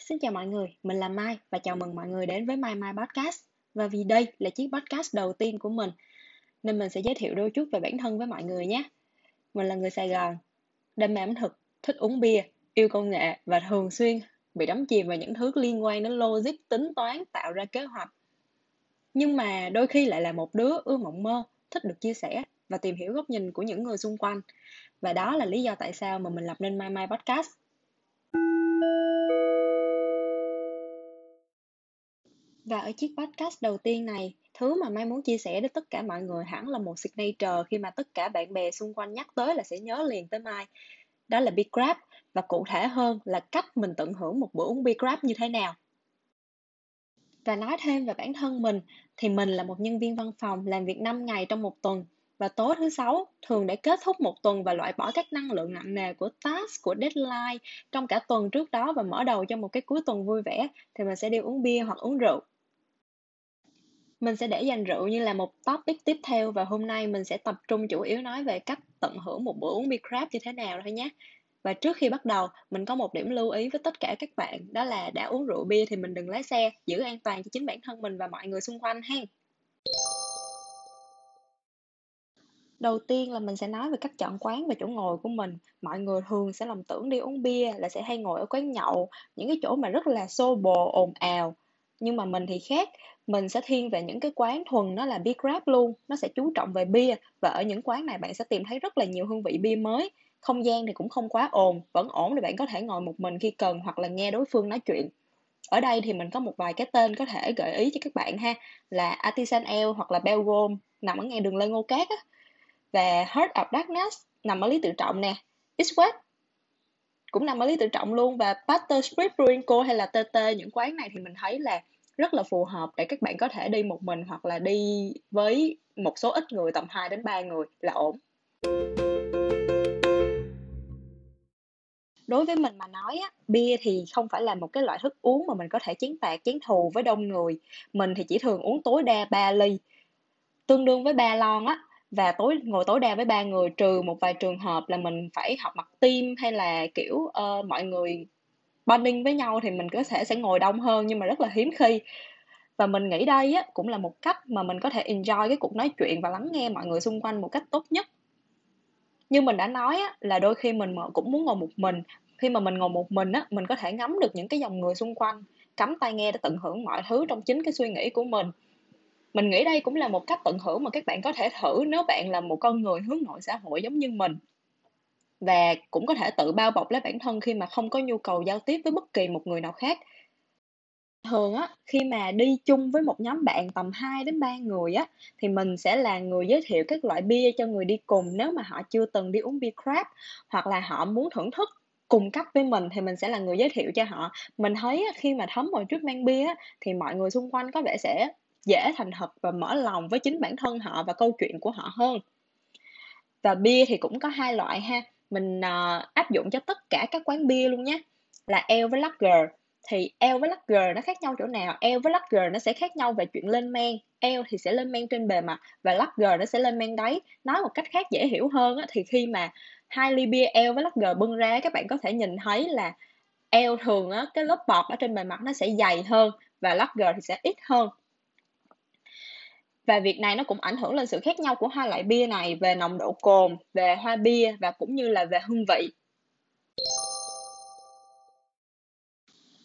Xin chào mọi người, mình là Mai và chào mừng mọi người đến với Mai Mai Podcast. Và vì đây là chiếc podcast đầu tiên của mình, nên mình sẽ giới thiệu đôi chút về bản thân với mọi người nhé. Mình là người Sài Gòn, đam mê ẩm thực, thích uống bia, yêu công nghệ và thường xuyên bị đắm chìm vào những thứ liên quan đến logic, tính toán, tạo ra kế hoạch. Nhưng mà đôi khi lại là một đứa ưa mộng mơ, thích được chia sẻ và tìm hiểu góc nhìn của những người xung quanh. Và đó là lý do tại sao mà mình lập nên Mai Mai Podcast. Và ở chiếc podcast đầu tiên này, thứ mà Mai muốn chia sẻ đến tất cả mọi người hẳn là một signature khi mà tất cả bạn bè xung quanh nhắc tới là sẽ nhớ liền tới Mai. Đó là Big Grab và cụ thể hơn là cách mình tận hưởng một bữa uống Big Grab như thế nào. Và nói thêm về bản thân mình thì mình là một nhân viên văn phòng làm việc 5 ngày trong một tuần và tối thứ sáu thường để kết thúc một tuần và loại bỏ các năng lượng nặng nề của task, của deadline trong cả tuần trước đó và mở đầu cho một cái cuối tuần vui vẻ thì mình sẽ đi uống bia hoặc uống rượu. Mình sẽ để dành rượu như là một topic tiếp theo và hôm nay mình sẽ tập trung chủ yếu nói về cách tận hưởng một bữa uống bia crab như thế nào thôi nhé. Và trước khi bắt đầu, mình có một điểm lưu ý với tất cả các bạn, đó là đã uống rượu bia thì mình đừng lái xe, giữ an toàn cho chính bản thân mình và mọi người xung quanh ha. Đầu tiên là mình sẽ nói về cách chọn quán và chỗ ngồi của mình. Mọi người thường sẽ lầm tưởng đi uống bia là sẽ hay ngồi ở quán nhậu, những cái chỗ mà rất là xô bồ, ồn ào. Nhưng mà mình thì khác, mình sẽ thiên về những cái quán thuần nó là beer grab luôn, nó sẽ chú trọng về bia và ở những quán này bạn sẽ tìm thấy rất là nhiều hương vị bia mới. Không gian thì cũng không quá ồn, vẫn ổn để bạn có thể ngồi một mình khi cần hoặc là nghe đối phương nói chuyện. Ở đây thì mình có một vài cái tên có thể gợi ý cho các bạn ha, là Artisan Ale hoặc là Belgium nằm ở ngay đường Lê Ngô Cát á và Heart of Darkness nằm ở Lý Tự Trọng nè East West cũng nằm ở Lý Tự Trọng luôn và Butter Street Brewing Co hay là TT những quán này thì mình thấy là rất là phù hợp để các bạn có thể đi một mình hoặc là đi với một số ít người tầm 2 đến 3 người là ổn. Đối với mình mà nói á, bia thì không phải là một cái loại thức uống mà mình có thể chén tạc chén thù với đông người. Mình thì chỉ thường uống tối đa 3 ly. Tương đương với 3 lon á, và tối ngồi tối đa với ba người trừ một vài trường hợp là mình phải học mặt tim hay là kiểu uh, mọi người bonding với nhau thì mình có thể sẽ ngồi đông hơn nhưng mà rất là hiếm khi. Và mình nghĩ đây á, cũng là một cách mà mình có thể enjoy cái cuộc nói chuyện và lắng nghe mọi người xung quanh một cách tốt nhất. Như mình đã nói á, là đôi khi mình cũng muốn ngồi một mình. Khi mà mình ngồi một mình á, mình có thể ngắm được những cái dòng người xung quanh cắm tai nghe để tận hưởng mọi thứ trong chính cái suy nghĩ của mình. Mình nghĩ đây cũng là một cách tận hưởng mà các bạn có thể thử nếu bạn là một con người hướng nội xã hội giống như mình và cũng có thể tự bao bọc lấy bản thân khi mà không có nhu cầu giao tiếp với bất kỳ một người nào khác. Thường á, khi mà đi chung với một nhóm bạn tầm 2 đến 3 người á, thì mình sẽ là người giới thiệu các loại bia cho người đi cùng nếu mà họ chưa từng đi uống bia crab, hoặc là họ muốn thưởng thức cùng cấp với mình thì mình sẽ là người giới thiệu cho họ. Mình thấy khi mà thấm vào trước mang bia thì mọi người xung quanh có vẻ sẽ dễ thành thật và mở lòng với chính bản thân họ và câu chuyện của họ hơn. Và bia thì cũng có hai loại ha mình uh, áp dụng cho tất cả các quán bia luôn nhé. Là L với lager thì L với lager nó khác nhau chỗ nào? L với lager nó sẽ khác nhau về chuyện lên men. L thì sẽ lên men trên bề mặt và lager nó sẽ lên men đáy. Nói một cách khác dễ hiểu hơn á, thì khi mà hai ly bia L với lager bưng ra các bạn có thể nhìn thấy là L thường á, cái lớp bọt ở trên bề mặt nó sẽ dày hơn và lager thì sẽ ít hơn và việc này nó cũng ảnh hưởng lên sự khác nhau của hai loại bia này về nồng độ cồn, về hoa bia và cũng như là về hương vị.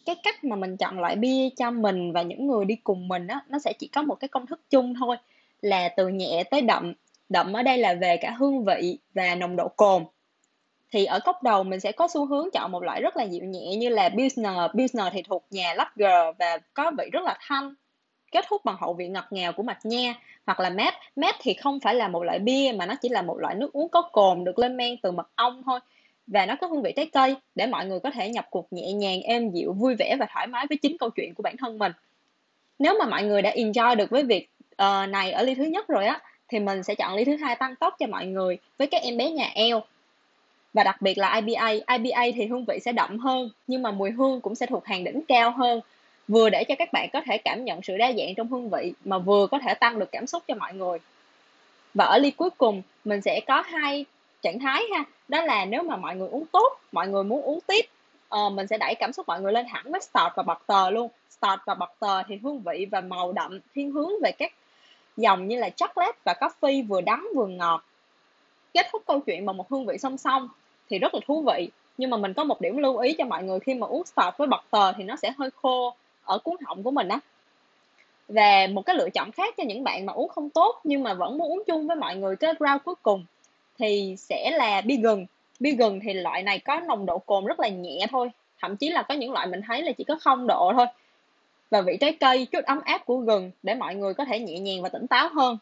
Cái cách mà mình chọn loại bia cho mình và những người đi cùng mình á, nó sẽ chỉ có một cái công thức chung thôi là từ nhẹ tới đậm. Đậm ở đây là về cả hương vị và nồng độ cồn. Thì ở cốc đầu mình sẽ có xu hướng chọn một loại rất là dịu nhẹ như là Pilsner. Pilsner thì thuộc nhà Lager và có vị rất là thanh kết thúc bằng hậu vị ngọt ngào của mạch nha hoặc là mát. Mát thì không phải là một loại bia mà nó chỉ là một loại nước uống có cồn được lên men từ mật ong thôi và nó có hương vị trái cây để mọi người có thể nhập cuộc nhẹ nhàng êm dịu vui vẻ và thoải mái với chính câu chuyện của bản thân mình. Nếu mà mọi người đã enjoy được với việc uh, này ở ly thứ nhất rồi á thì mình sẽ chọn ly thứ hai tăng tốc cho mọi người với các em bé nhà eo. Và đặc biệt là IBA IBA thì hương vị sẽ đậm hơn nhưng mà mùi hương cũng sẽ thuộc hàng đỉnh cao hơn vừa để cho các bạn có thể cảm nhận sự đa dạng trong hương vị mà vừa có thể tăng được cảm xúc cho mọi người. Và ở ly cuối cùng mình sẽ có hai trạng thái ha. Đó là nếu mà mọi người uống tốt mọi người muốn uống tiếp uh, mình sẽ đẩy cảm xúc mọi người lên hẳn với start và butter luôn. Start và butter thì hương vị và màu đậm thiên hướng về các dòng như là chocolate và coffee vừa đắng vừa ngọt. Kết thúc câu chuyện bằng một hương vị song song thì rất là thú vị. Nhưng mà mình có một điểm lưu ý cho mọi người khi mà uống start với butter thì nó sẽ hơi khô ở cuốn họng của mình á. Và một cái lựa chọn khác cho những bạn mà uống không tốt nhưng mà vẫn muốn uống chung với mọi người cái round cuối cùng thì sẽ là Biggin Biggin thì loại này có nồng độ cồn rất là nhẹ thôi, thậm chí là có những loại mình thấy là chỉ có không độ thôi. Và vị trái cây, chút ấm áp của gừng để mọi người có thể nhẹ nhàng và tỉnh táo hơn.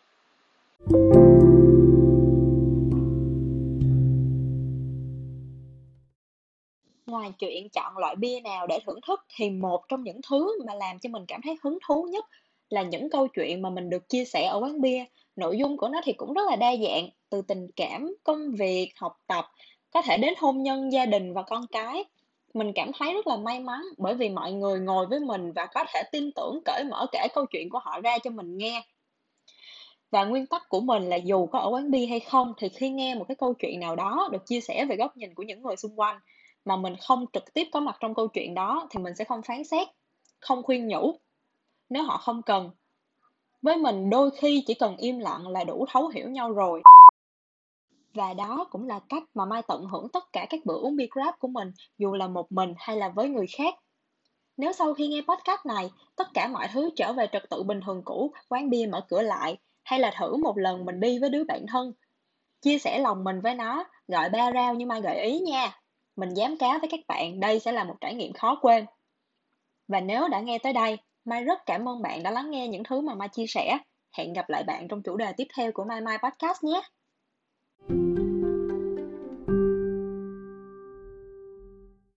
Ngoài chuyện chọn loại bia nào để thưởng thức thì một trong những thứ mà làm cho mình cảm thấy hứng thú nhất là những câu chuyện mà mình được chia sẻ ở quán bia. Nội dung của nó thì cũng rất là đa dạng, từ tình cảm, công việc, học tập, có thể đến hôn nhân, gia đình và con cái. Mình cảm thấy rất là may mắn bởi vì mọi người ngồi với mình và có thể tin tưởng cởi mở kể câu chuyện của họ ra cho mình nghe. Và nguyên tắc của mình là dù có ở quán bia hay không, thì khi nghe một cái câu chuyện nào đó được chia sẻ về góc nhìn của những người xung quanh mà mình không trực tiếp có mặt trong câu chuyện đó thì mình sẽ không phán xét, không khuyên nhủ. Nếu họ không cần, với mình đôi khi chỉ cần im lặng là đủ thấu hiểu nhau rồi. Và đó cũng là cách mà mai tận hưởng tất cả các bữa uống bia grab của mình, dù là một mình hay là với người khác. Nếu sau khi nghe podcast này, tất cả mọi thứ trở về trật tự bình thường cũ, quán bia mở cửa lại, hay là thử một lần mình đi với đứa bạn thân, chia sẻ lòng mình với nó, gọi ba rau như mai gợi ý nha mình dám cá với các bạn đây sẽ là một trải nghiệm khó quên. Và nếu đã nghe tới đây, Mai rất cảm ơn bạn đã lắng nghe những thứ mà Mai chia sẻ. Hẹn gặp lại bạn trong chủ đề tiếp theo của Mai Mai Podcast nhé.